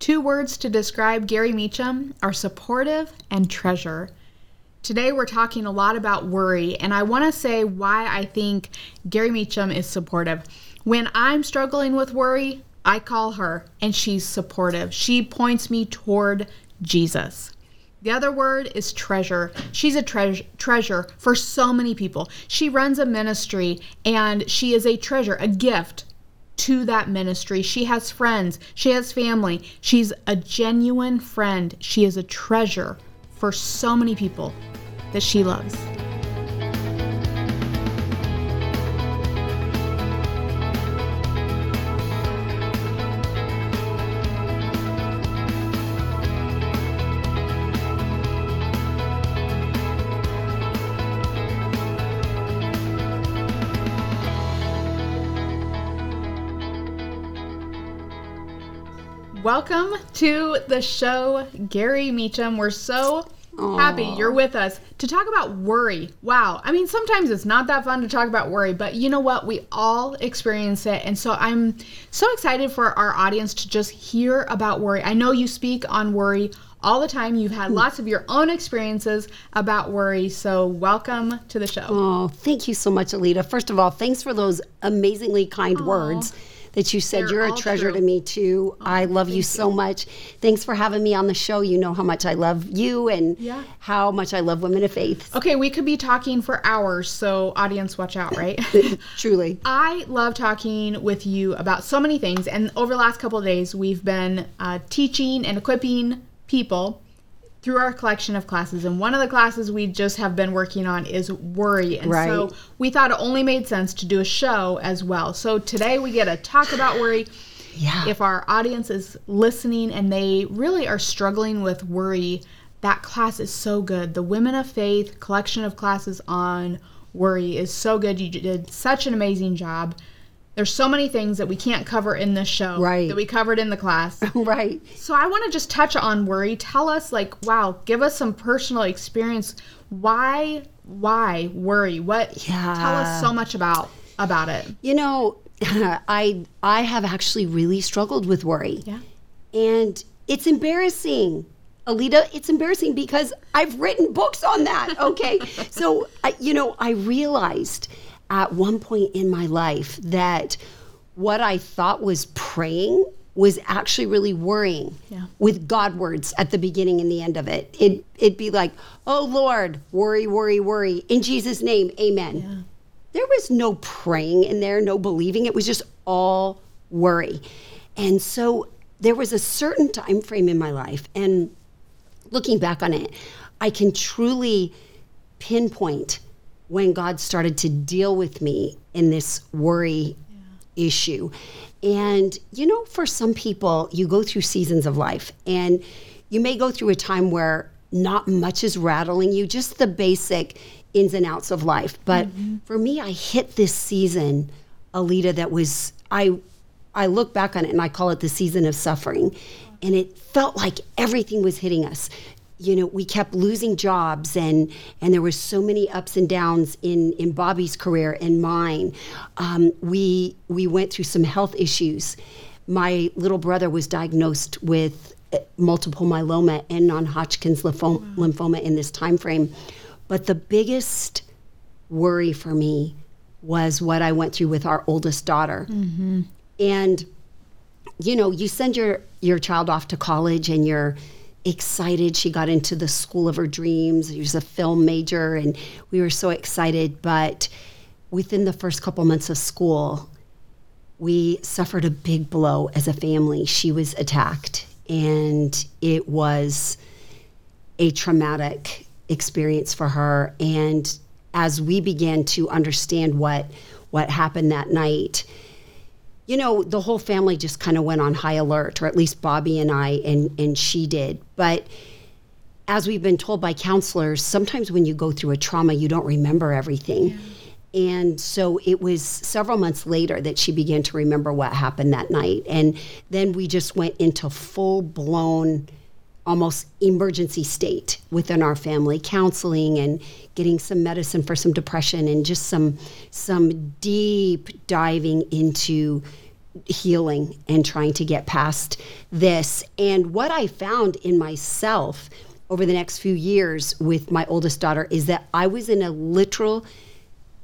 Two words to describe Gari Meacham are supportive and treasure. Today, we're talking a lot about worry, and I want to say why I think Gari Meacham is supportive. When I'm struggling with worry, I call her and she's supportive. She points me toward Jesus. The other word is treasure. She's a tre- treasure for so many people. She runs a ministry and she is a treasure, a gift to that ministry. She has friends, she has family. She's a genuine friend. She is a treasure for so many people that she loves. Welcome to the show, Gari Meacham. We're so happy you're with us to talk about worry. Wow. I mean, sometimes it's not that fun to talk about worry, but you know what? We all experience it. And so I'm so excited for our audience to just hear about worry. I know you speak on worry all the time. You've had lots of your own experiences about worry. So, welcome to the show. Oh, thank you so much, Alita. First of all, thanks for those amazingly kind words that you said. They're You're a treasure true. to me, too. I love you so much. Thanks for having me on the show. You know how much I love you and Yeah. how much I love women of faith. Okay, we could be talking for hours, so audience, watch out, right? Truly. I love talking with you about so many things, and over the last couple of days, we've been uh, teaching and equipping people through our collection of classes. And one of the classes we just have been working on is worry. And so we thought it only made sense to do a show as well. So today we get to talk about worry. Yeah. If our audience is listening and they really are struggling with worry, that class is so good. The Women of Faith collection of classes on worry is so good. You did such an amazing job. There's so many things that we can't cover in this show Right. that we covered in the class. right. So I want to just touch on worry. Tell us like wow, give us some personal experience. Why why worry? What Yeah. tell us so much about about it. You know, I I have actually really struggled with worry. Yeah. And it's embarrassing. Alita, it's embarrassing because I've written books on that. Okay. so, I, you know, I realized at one point in my life that what I thought was praying was actually really worrying Yeah. with God words at the beginning and the end of it. It it'd be like, "Oh Lord, worry, worry, worry. In Jesus name, amen." There was no praying in there, no believing. It was just all worry. And so there was a certain time frame in my life and looking back on it, I can truly pinpoint when God started to deal with me in this worry issue. And, you know, for some people, you go through seasons of life and you may go through a time where not much is rattling you, just the basic ins and outs of life. But mm-hmm. for me, I hit this season, Alita, that was, I, I look back on it and I call it the season of suffering. And it felt like everything was hitting us you know we kept losing jobs and and there was so many ups and downs in in bobby's career and mine. Um, we we went through some health issues. My little brother was diagnosed with uh, multiple myeloma and non-hodgkin's lymphoma, lymphoma in this time frame but the biggest worry for me was what i went through with our oldest daughter. And you know you send your your child off to college and you're excited. She got into the school of her dreams. She was a film major and we were so excited. But within the first couple months of school we suffered a big blow as a family. She was attacked and it was a traumatic experience for her. And as we began to understand what what happened that night you know, the whole family just kind of went on high alert, or at least Bobby and I, and, and she did. But as we've been told by counselors, sometimes when you go through a trauma, you don't remember everything. And so it was several months later that she began to remember what happened that night. And then we just went into full blown, almost emergency state within our family, counseling and getting some medicine for some depression and just some some deep diving into healing and trying to get past this. And what I found in myself over the next few years with my oldest daughter is that I was in a literal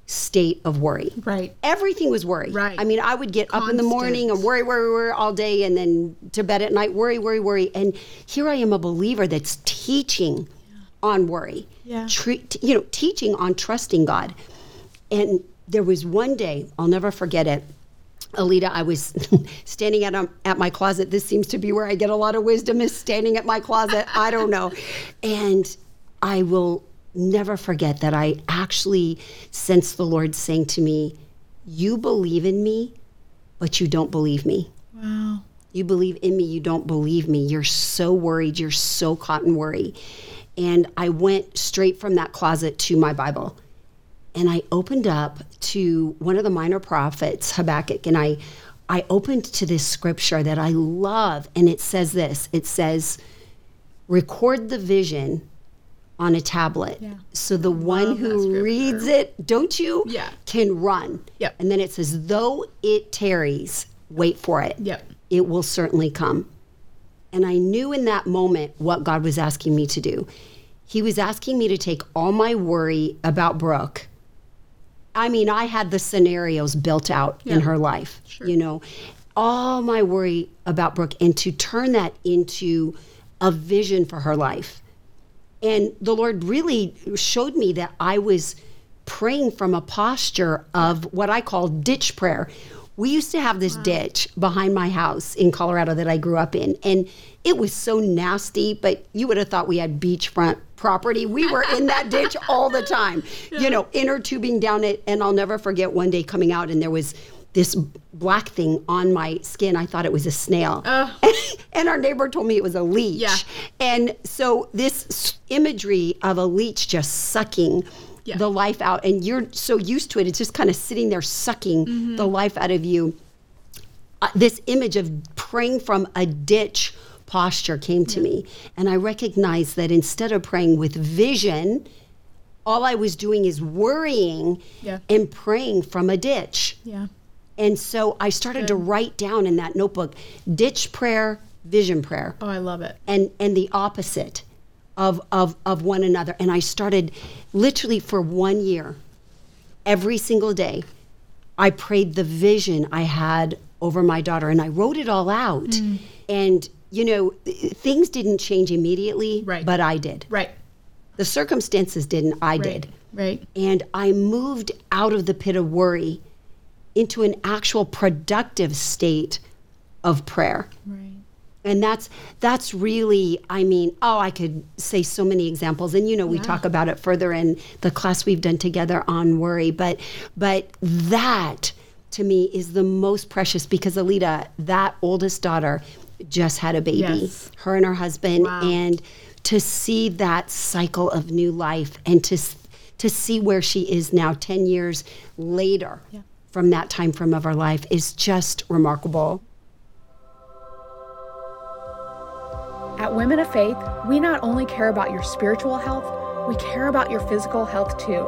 state of worry. Right. Everything was worry. Right. I mean, I would get up in the morning and worry, worry, worry all day and then to bed at night, worry, worry, worry. And here I am a believer that's teaching on worry. Yeah. Tre- you know, teaching on trusting God. And there was one day, I'll never forget it. Alita, I was standing at, um, at my closet. This seems to be where I get a lot of wisdom is standing at my closet. I don't know. And I will never forget that I actually sensed the Lord saying to me, You believe in me, but you don't believe me. Wow. You believe in me, you don't believe me. You're so worried, you're so caught in worry. And I went straight from that closet to my Bible. And I opened up to one of the minor prophets, Habakkuk, and I I opened to this scripture that I love, and it says this. It says, record the vision on a tablet. Yeah. So the one who reads it, don't you? Yeah. Can run. Yep. And then it says, though it tarries, wait for it. Yep. It will certainly come. And I knew in that moment what God was asking me to do. He was asking me to take all my worry about Brooke. I mean, I had the scenarios built out in her life, Sure. you know, all my worry about Brooke and to turn that into a vision for her life. And the Lord really showed me that I was praying from a posture of what I call ditch prayer. We used to have this ditch behind my house in Colorado that I grew up in. And it was so nasty, but you would have thought we had beachfront property. We were in that ditch all the time, you know, inner tubing down it. And I'll never forget one day coming out and there was this black thing on my skin. I thought it was a snail. and our neighbor told me it was a leech. Yeah. And so this imagery of a leech just sucking Yeah. the life out, and you're so used to it, it's just kind of sitting there sucking Mm-hmm. the life out of you. Uh, this image of praying from a ditch posture came to me, and I recognized that instead of praying with vision, all I was doing is worrying Yeah. and praying from a ditch. Yeah. And so I started to write down in that notebook ditch prayer, vision prayer Oh, I love it. and and the opposite of of of one another and i started literally for one year every single day i prayed the vision i had over my daughter and i wrote it all out Mm. and you know things didn't change immediately Right. but i did Right. the circumstances didn't i Right. did Right. and i moved out of the pit of worry into an actual productive state of prayer Right. and that's that's really i mean oh i could say so many examples and you know we talk about it further in the class we've done together on worry but but that to me is the most precious because alita that oldest daughter just had a baby Yes. her and her husband Wow. and to see that cycle of new life and to to see where she is now 10 years later Yeah. From that time frame of our life is just remarkable At Women of Faith, we not only care about your spiritual health, we care about your physical health too.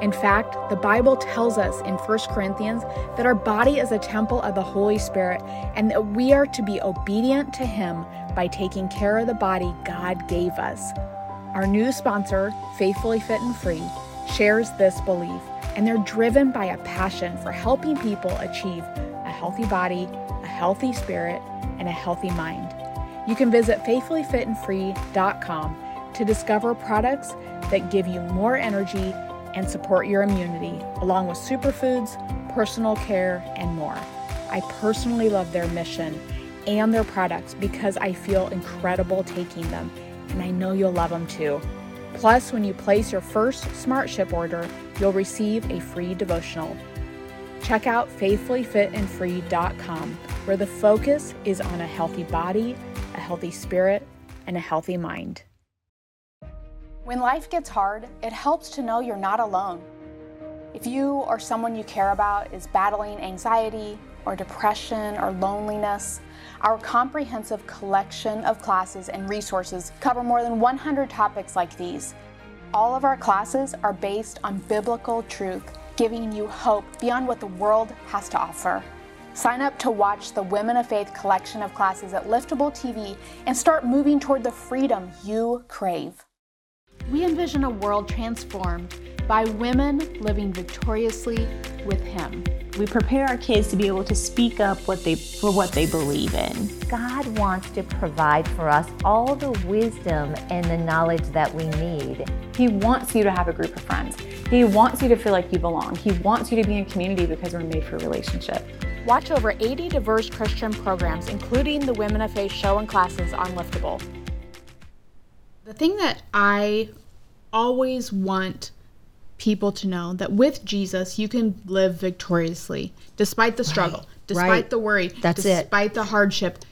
In fact, the Bible tells us in 1 Corinthians that our body is a temple of the Holy Spirit and that we are to be obedient to Him by taking care of the body God gave us. Our new sponsor, Faithfully Fit and Free, shares this belief, and they're driven by a passion for helping people achieve a healthy body, a healthy spirit, and a healthy mind. You can visit faithfullyfitandfree.com to discover products that give you more energy and support your immunity, along with superfoods, personal care, and more. I personally love their mission and their products because I feel incredible taking them, and I know you'll love them too. Plus, when you place your first Smart Ship order, you'll receive a free devotional. Check out faithfullyfitandfree.com, where the focus is on a healthy body, a healthy spirit, and a healthy mind. When life gets hard, it helps to know you're not alone. If you or someone you care about is battling anxiety or depression or loneliness, our comprehensive collection of classes and resources cover more than 100 topics like these. All of our classes are based on biblical truth, giving you hope beyond what the world has to offer. Sign up to watch the Women of Faith collection of classes at Liftable TV and start moving toward the freedom you crave. We envision a world transformed by women living victoriously with Him. We prepare our kids to be able to speak up what they, for what they believe in. God wants to provide for us all the wisdom and the knowledge that we need. He wants you to have a group of friends. He wants you to feel like you belong. He wants you to be in community because we're made for relationship. Watch over 80 diverse Christian programs, including the Women of Faith show and classes on Liftable. The thing that I always want people to know that with Jesus, you can live victoriously despite the struggle, right. despite right. the worry, That's despite it. the hardship.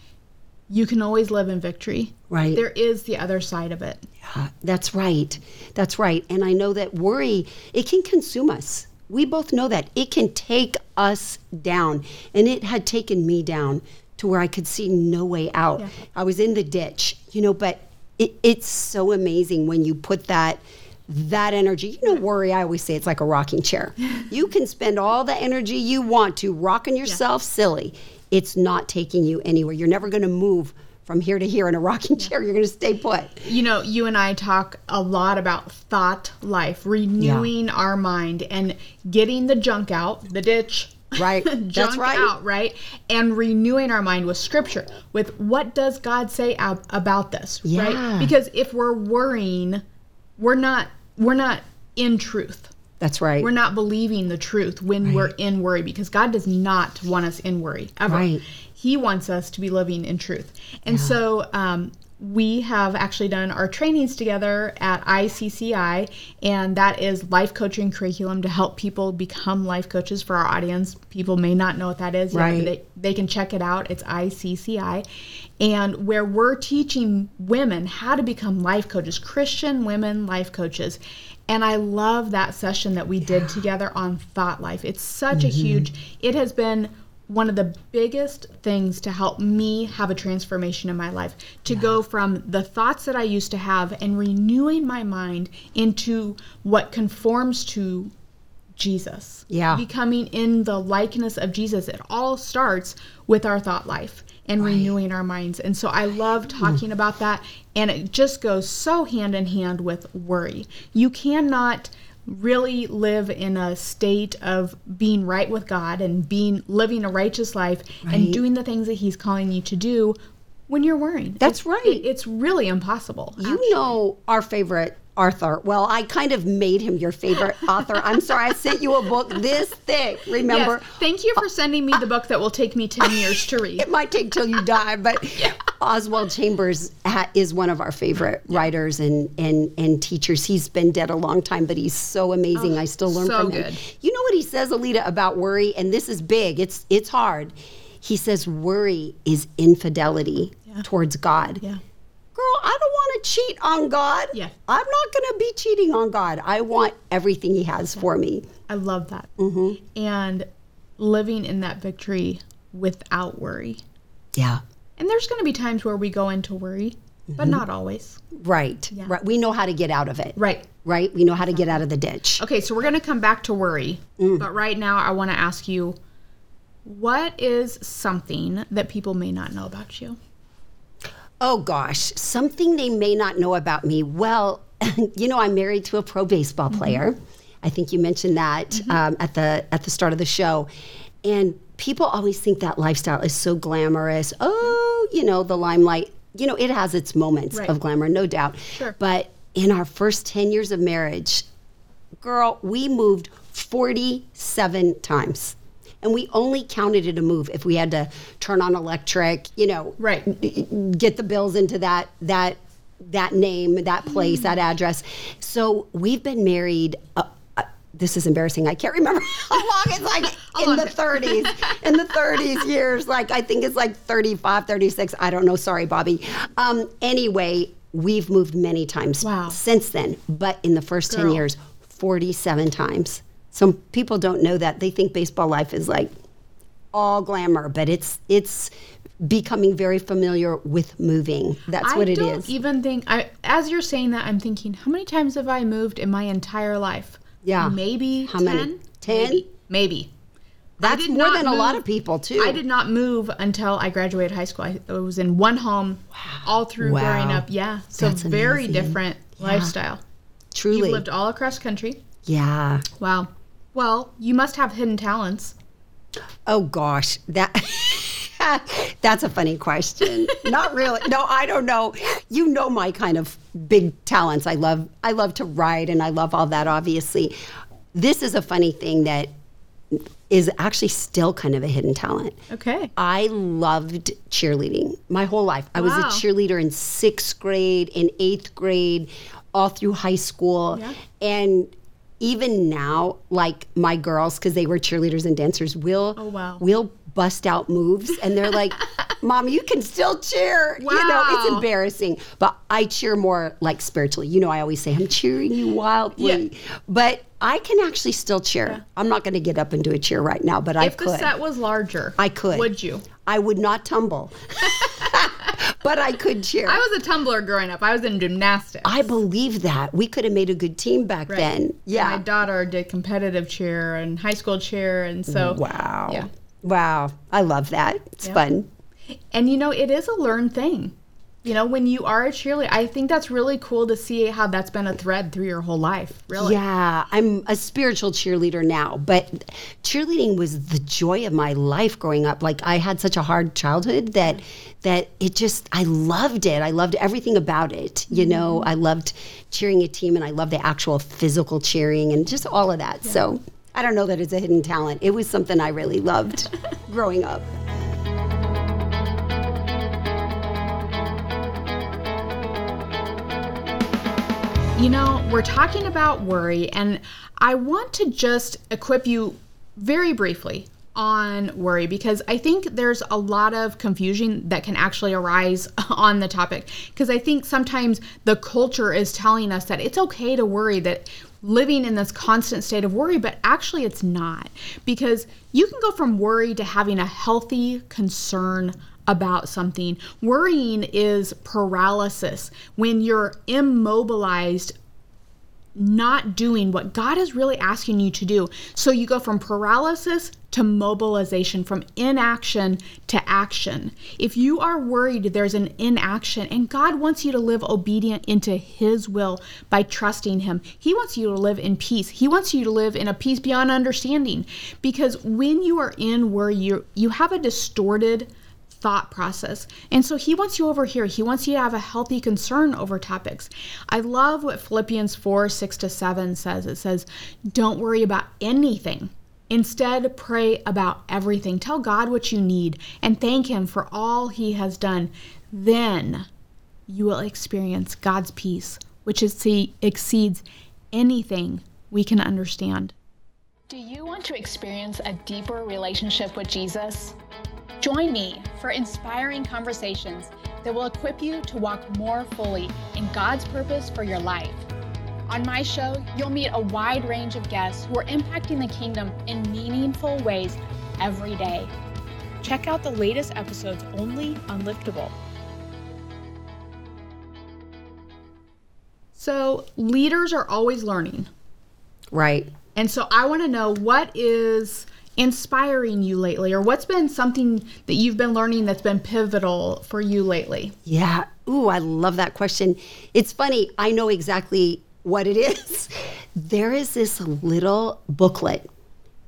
You can always live in victory. Right. There is the other side of it. Yeah, that's right. That's right. And I know that worry, it can consume us. We both know that. It can take us down. And it had taken me down to where I could see no way out. Yeah. I was in the ditch, you know, but it, it's so amazing when you put that that energy. You know, worry, I always say it's like a rocking chair. You can spend all the energy you want to rocking yourself yeah. silly. It's not taking you anywhere. You're never going to move from here to here in a rocking chair. You're going to stay put. You know, you and I talk a lot about thought life, renewing yeah. our mind and getting the junk out, the ditch. Right. junk That's right. out, right? And renewing our mind with scripture, with what does God say ab- about this, yeah. right? Because if we're worrying, we're not we're not in truth. That's right. We're not believing the truth when right. we're in worry because God does not want us in worry ever. Right. He wants us to be living in truth. And yeah. so um, we have actually done our trainings together at ICCI, and that is life coaching curriculum to help people become life coaches for our audience. People may not know what that is, right? Yet, they, they can check it out. It's ICCI, and where we're teaching women how to become life coaches, Christian women life coaches. And I love that session that we yeah. did together on thought life. It's such mm-hmm. a huge, it has been one of the biggest things to help me have a transformation in my life to yeah. go from the thoughts that I used to have and renewing my mind into what conforms to Jesus. Yeah. Becoming in the likeness of Jesus. It all starts with our thought life and right. renewing our minds. And so I love talking mm. about that. And it just goes so hand in hand with worry. You cannot really live in a state of being right with God and being living a righteous life right. and doing the things that he's calling you to do when you're worrying. That's it's, right. It, it's really impossible. You actually. know our favorite Arthur. Well, I kind of made him your favorite author. I'm sorry, I sent you a book this thick. Remember? Yes. Thank you for sending me the book that will take me 10 years to read. it might take till you die, but yeah. Oswald Chambers is one of our favorite writers and, and, and teachers. He's been dead a long time, but he's so amazing. Oh, I still learn so from good. him. You know what he says, Alita, about worry? And this is big. It's it's hard. He says worry is infidelity yeah. towards God. Yeah I don't want to cheat on God. Yeah. I'm not going to be cheating on God. I want everything He has for me. I love that. Mm-hmm. And living in that victory without worry. Yeah. And there's going to be times where we go into worry, mm-hmm. but not always. Right. Yeah. Right. We know how to get out of it. Right. Right. We know how to get out of the ditch. Okay, so we're going to come back to worry. Mm. But right now, I want to ask you what is something that people may not know about you? Oh gosh, something they may not know about me. Well, you know, I'm married to a pro baseball mm-hmm. player. Mm-hmm. I think you mentioned that mm-hmm. um, at the at the start of the show, and people always think that lifestyle is so glamorous. Oh, you know, the limelight. You know, it has its moments right. of glamour, no doubt. Sure. But in our first ten years of marriage, girl, we moved forty-seven times and we only counted it a move if we had to turn on electric, you know, right, get the bills into that that that name, that place, that address. So we've been married. Uh, uh, this is embarrassing. I can't remember how long it's like in the 30s. in the 30s years, like I think it's like 35, 36. I don't know. Sorry, Bobby. Um, anyway, we've moved many times wow. since then, but in the first Girl. 10 years, 47 times. Some people don't know that. They think baseball life is like all glamour, but it's it's becoming very familiar with moving. That's I what it don't is. Even think I as you're saying that, I'm thinking, how many times have I moved in my entire life? Yeah, maybe how 10? many? Ten? Maybe. maybe. That's more than a lot of people too. I did not move until I graduated high school. I, I was in one home all through Wow. growing up. Yeah, so That's very amazing. different lifestyle. Truly. You've lived all across country. yeah. Wow. Well, you must have hidden talents. Oh gosh, that that's a funny question. Not really. No, I don't know. You know my kind of big talents. I love I love to write and I love all that obviously. This is a funny thing that is actually still kind of a hidden talent. Okay. I loved cheerleading my whole life. I was a cheerleader in sixth grade, in eighth grade, all through high school. Yeah. And even now, like my girls, because they were cheerleaders and dancers, will Oh, wow. will bust out moves and they're like, Mom, you can still cheer. You know, it's embarrassing. But I cheer more like spiritually. You know, I always say, I'm cheering you wildly. Yeah. But I can actually still cheer. I'm not going to get up and do a cheer right now, but I could. if the set was larger, I could. Would you? I would not tumble, but I could cheer. I was a tumbler growing up. I was in gymnastics. I believe that we could have made a good team back Right. then. Yeah. my daughter did competitive cheer and high school cheer, and so mm, wow. Yeah. Wow. I love that. It's Yeah. fun. And you know, it is a learned thing. You know, when you are a cheerleader, I think that's really cool to see how that's been a thread through your whole life. Really. Yeah, I'm a spiritual cheerleader now, but cheerleading was the joy of my life growing up. Like I had such a hard childhood that that it just I loved it. I loved everything about it. You mm-hmm. know, I loved cheering a team and I loved the actual physical cheering and just all of that. So, I don't know that it's a hidden talent. It was something I really loved growing up. You know, we're talking about worry, and I want to just equip you very briefly on worry because I think there's a lot of confusion that can actually arise on the topic. Because I think sometimes the culture is telling us that it's okay to worry, that living in this constant state of worry, but actually it's not. Because you can go from worry to having a healthy concern about something. Worrying is paralysis when you're immobilized not doing what God is really asking you to do. So you go from paralysis to mobilization, from inaction to action. If you are worried, there's an inaction, and God wants you to live obedient into His will by trusting Him. He wants you to live in peace. He wants you to live in a peace beyond understanding. Because when you are in worry, you you have a distorted thought process. And so he wants you over here. He wants you to have a healthy concern over topics. I love what Philippians 4 6 to 7 says. It says, Don't worry about anything. Instead, pray about everything. Tell God what you need and thank Him for all He has done. Then you will experience God's peace, which is, exceeds anything we can understand. Do you want to experience a deeper relationship with Jesus? Join me for inspiring conversations that will equip you to walk more fully in God's purpose for your life. On my show, you'll meet a wide range of guests who are impacting the kingdom in meaningful ways every day. Check out the latest episodes only on Liftable. So, leaders are always learning. Right. And so I want to know what is inspiring you lately or what's been something that you've been learning that's been pivotal for you lately? Yeah. Ooh, I love that question. It's funny. I know exactly what it is. There is this little booklet,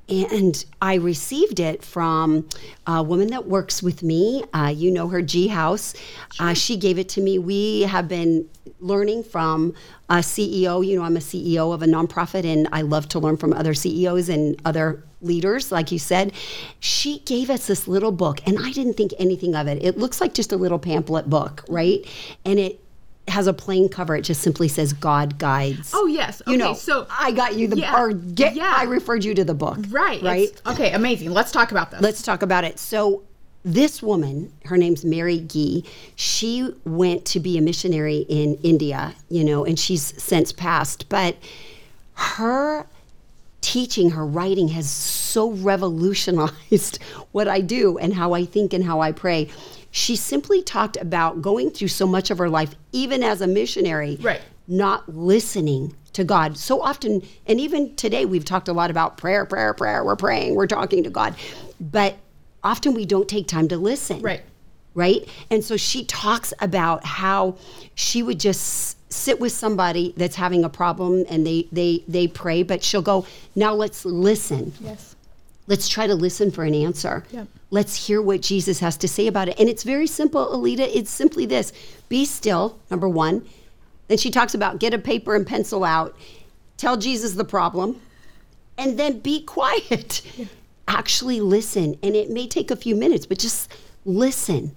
and I received it from a woman that works with me. Uh, you know her, G House. Uh, she gave it to me. We have been learning from a CEO. You know, I'm a CEO of a nonprofit, and I love to learn from other CEOs and other leaders, like you said. She gave us this little book, and I didn't think anything of it. It looks like just a little pamphlet book, right? And it has a plain cover. It just simply says "God guides." Oh, yes. you Okay, know. so- I got you the Yeah, or get. yeah. I referred you to the book, Right. Right. it's- okay, amazing. Let's talk about this. Let's talk about it. So, this woman, her name's Mary Gee, she went to be a missionary in India, you know, and she's since passed. But her teaching, her writing has so revolutionized what I do and how I think and how I pray. She simply talked about going through so much of her life, even as a missionary, Right. not listening to God. So often, and even today, we've talked a lot about prayer, prayer, prayer. We're praying, we're talking to God. But often we don't take time to listen. Right. Right. And so she talks about how she would just sit with somebody that's having a problem and they they they pray but she'll go now let's listen. Yes. let's try to listen for an answer. Yep. let's hear what jesus has to say about it. And it's very simple alita. It's simply this. Be still number one. Then she talks about get a paper and pencil out tell jesus the problem and then be quiet. Actually listen. And it may take a few minutes but just listen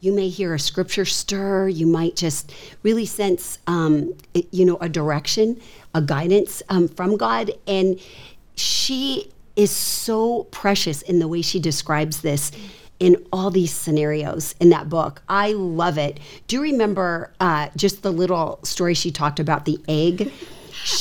you may hear a scripture stir. You might just really sense um, you know a direction a guidance um, from god. And she is so precious in the way she describes this in all these scenarios in that book. I love it. Do you remember uh, just the little story she talked about the egg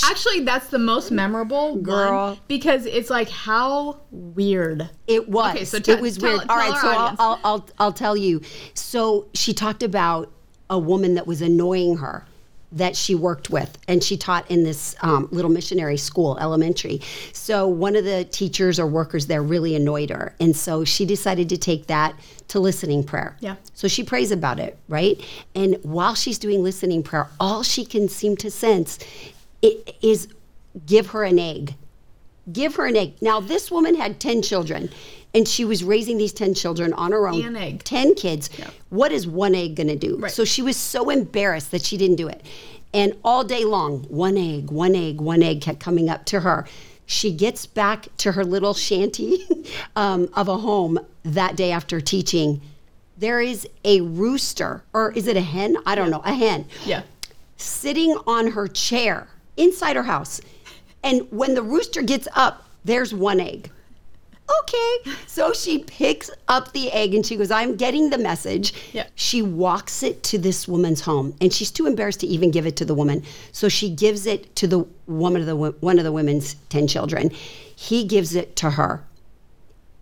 Actually, that's the most memorable Girl. one because it's like how weird. It was. Okay, so te- it was tell- weird. All right, so I'll. I'll, I'll I'll tell you. So she talked about a woman that was annoying her that she worked with, and she taught in this um, little missionary school, elementary. So one of the teachers or workers there really annoyed her, and so she decided to take that to listening prayer. Yeah. So she prays about it, right? And while she's doing listening prayer, all she can seem to sense i- is give her an egg give her an egg. Now, this woman had 10 children and she was raising these 10 children on her own. An egg. 10 kids. What is one egg going to do? Right. So she was so embarrassed that she didn't do it. And all day long, one egg, one egg, one egg kept coming up to her. She gets back to her little shanty um, of a home that day after teaching. There is a rooster, or is it a hen? I don't know, a hen Yeah. sitting on her chair inside her house. And when the rooster gets up, there's one egg. Okay. So she picks up the egg and she goes, I'm getting the message. Yeah. She walks it to this woman's home and she's too embarrassed to even give it to the woman. So she gives it to the woman of the one of the women's 10 children. He gives it to her.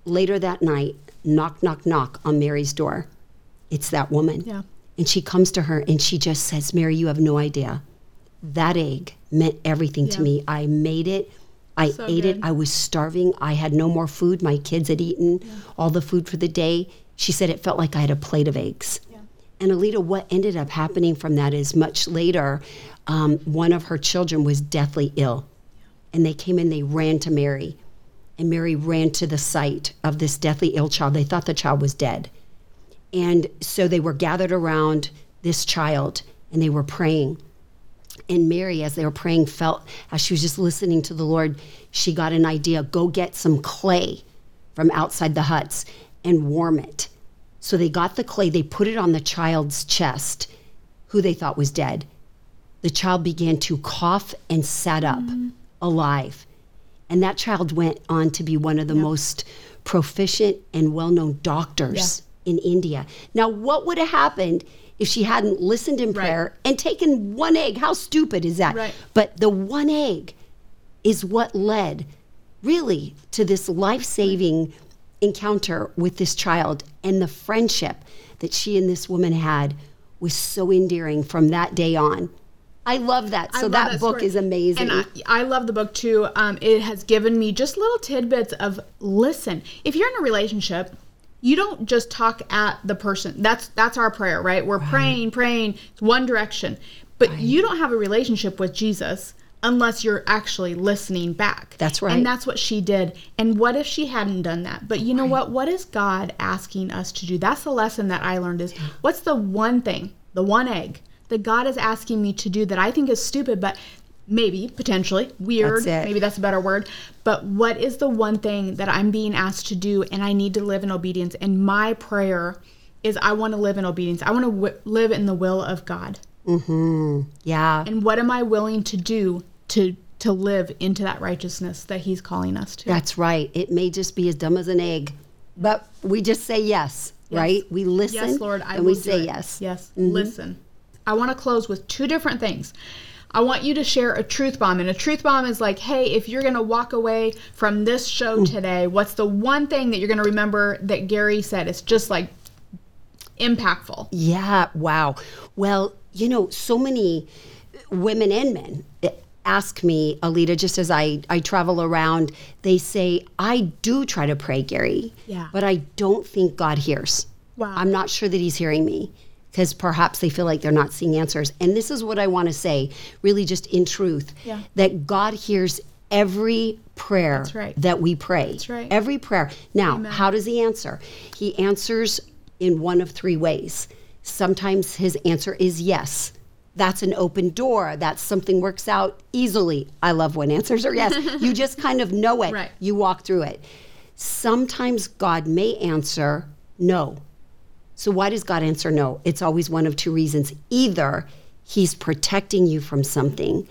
Later that night, knock knock knock on Mary's door. It's that woman. Yeah. And she comes to her and she just says, Mary, you have no idea. That egg meant everything to me. I made it. I So ate good. it. I was starving. I had no more food. My kids had eaten all the food for the day. She said it felt like I had a plate of eggs. And Alita, what ended up happening from that is much later, um, one of her children was deathly ill. And they came in, they ran to Mary. And Mary ran to the site of this deathly ill child. They thought the child was dead. And so they were gathered around this child and they were praying. And Mary, as they were praying, felt as she was just listening to the Lord, she got an idea go get some clay from outside the huts and warm it. So they got the clay, they put it on the child's chest, who they thought was dead. The child began to cough and sat up mm-hmm. alive. And that child went on to be one of the most proficient and well known doctors in India. Now, what would have happened if she hadn't listened in prayer and taken one egg? How stupid is that? Right. But the one egg is what led really to this life saving encounter with this child. And the friendship that she and this woman had was so endearing from that day on. I love that. So love that, book story. is amazing. And I, I love the book too. Um, it has given me just little tidbits of listen. If you're in a relationship, you don't just talk at the person. That's that's our prayer, right? We're praying, praying. It's one direction. But you don't have a relationship with Jesus unless you're actually listening back. That's right. And that's what she did. And what if she hadn't done that? But you know what? What is God asking us to do? That's the lesson that I learned is what's the one thing, the one egg that God is asking me to do that I think is stupid, but maybe potentially weird. That's. Maybe that's a better word. But what is the one thing that I'm being asked to do and I need to live in obedience? And my prayer is I want to live in obedience. I want to w- live in the will of God. mm-hmm. yeah. And what am I willing to do to to live into that righteousness that he's calling us to? That's right. It may just be as dumb as an egg, but we just say yes, right? We listen Yes, Lord, I and will we say it. yes. Mm-hmm. Yes, listen. I want to close with two different things. I want you to share a truth bomb, and a truth bomb is like, hey, if you're going to walk away from this show today, what's the one thing that you're going to remember that Gari said? It's just like impactful. Yeah, wow. Well, you know, so many women and men, ask me, Alita, just as I, I travel around, they say, I do try to pray, Gari, Yeah. but I don't think God hears. Wow. I'm not sure that He's hearing me because perhaps they feel like they're not seeing answers. And this is what I want to say, really, just in truth, Yeah. that God hears every prayer right. that we pray. That's right. Every prayer. Now, how does He answer? He answers in one of three ways. Sometimes His answer is yes. That's an open door. That's something works out easily. I love when answers are yes. you just kind of know it. Right. You walk through it. Sometimes God may answer no. So, why does God answer no? It's always one of two reasons. Either He's protecting you from something,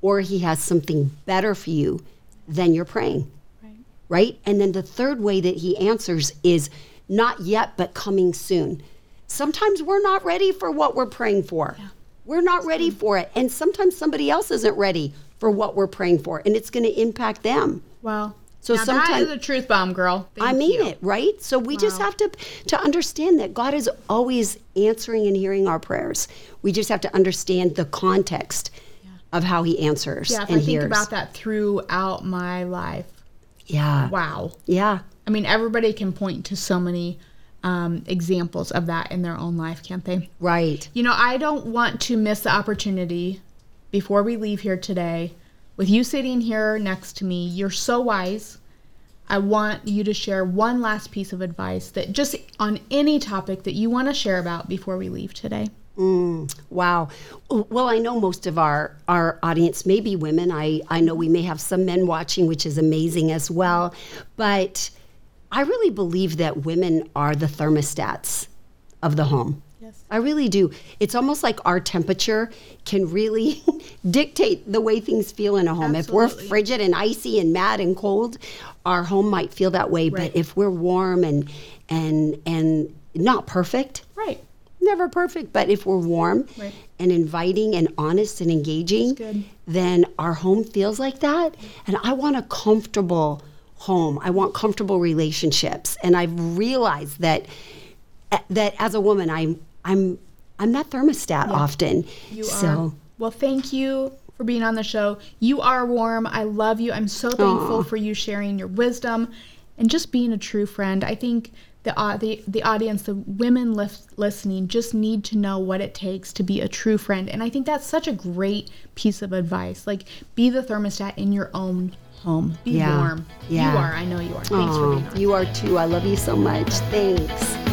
or He has something better for you than you're praying. Right. Right? And then the third way that He answers is not yet, but coming soon. Sometimes we're not ready for what we're praying for. We're not ready for it. And sometimes somebody else isn't ready for what we're praying for, and it's going to impact them. Wow. So now sometime- that is a truth bomb, girl. I mean you. it, right? So we just have to to understand that God is always answering and hearing our prayers. We just have to understand the context of how He answers Yeah, if and I think about that throughout my life, yeah, wow. yeah, I mean, everybody can point to so many um, examples of that in their own life, can't they? right. You know, I don't want to miss the opportunity before we leave here today with you sitting here next to me. You're so wise. I want you to share one last piece of advice that just on any topic that you want to share about before we leave today. Mm, wow. Well, I know most of our our audience may be women. I I know we may have some men watching, which is amazing as well. But I really believe that women are the thermostats of the home. I really do. It's almost like our temperature can really dictate the way things feel in a home. If we're frigid and icy and mad and cold, our home might feel that way. Right. But if we're warm and and and not perfect, Right. never perfect, but if we're warm Right. and inviting and honest and engaging, then our home feels like that. And I want a comfortable home. I want comfortable relationships. And I've realized that that as a woman, I'm I'm I'm that thermostat often. You so are. Well, thank you for being on the show. You are warm. I love you. I'm so thankful for you sharing your wisdom and just being a true friend. I think the au- the, the audience, the women lis- listening, just need to know what it takes to be a true friend. And I think that's such a great piece of advice. Like, be the thermostat in your own home. Be Yeah. warm. Yeah. You are. I know you are. Thanks for being on. you are too. I love you so much. Thanks.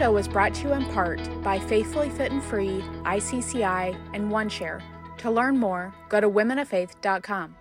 Show was brought to you in part by Faithfully Fit and Free, ICCI, and OneShare. To learn more, go to womenoffaith.com.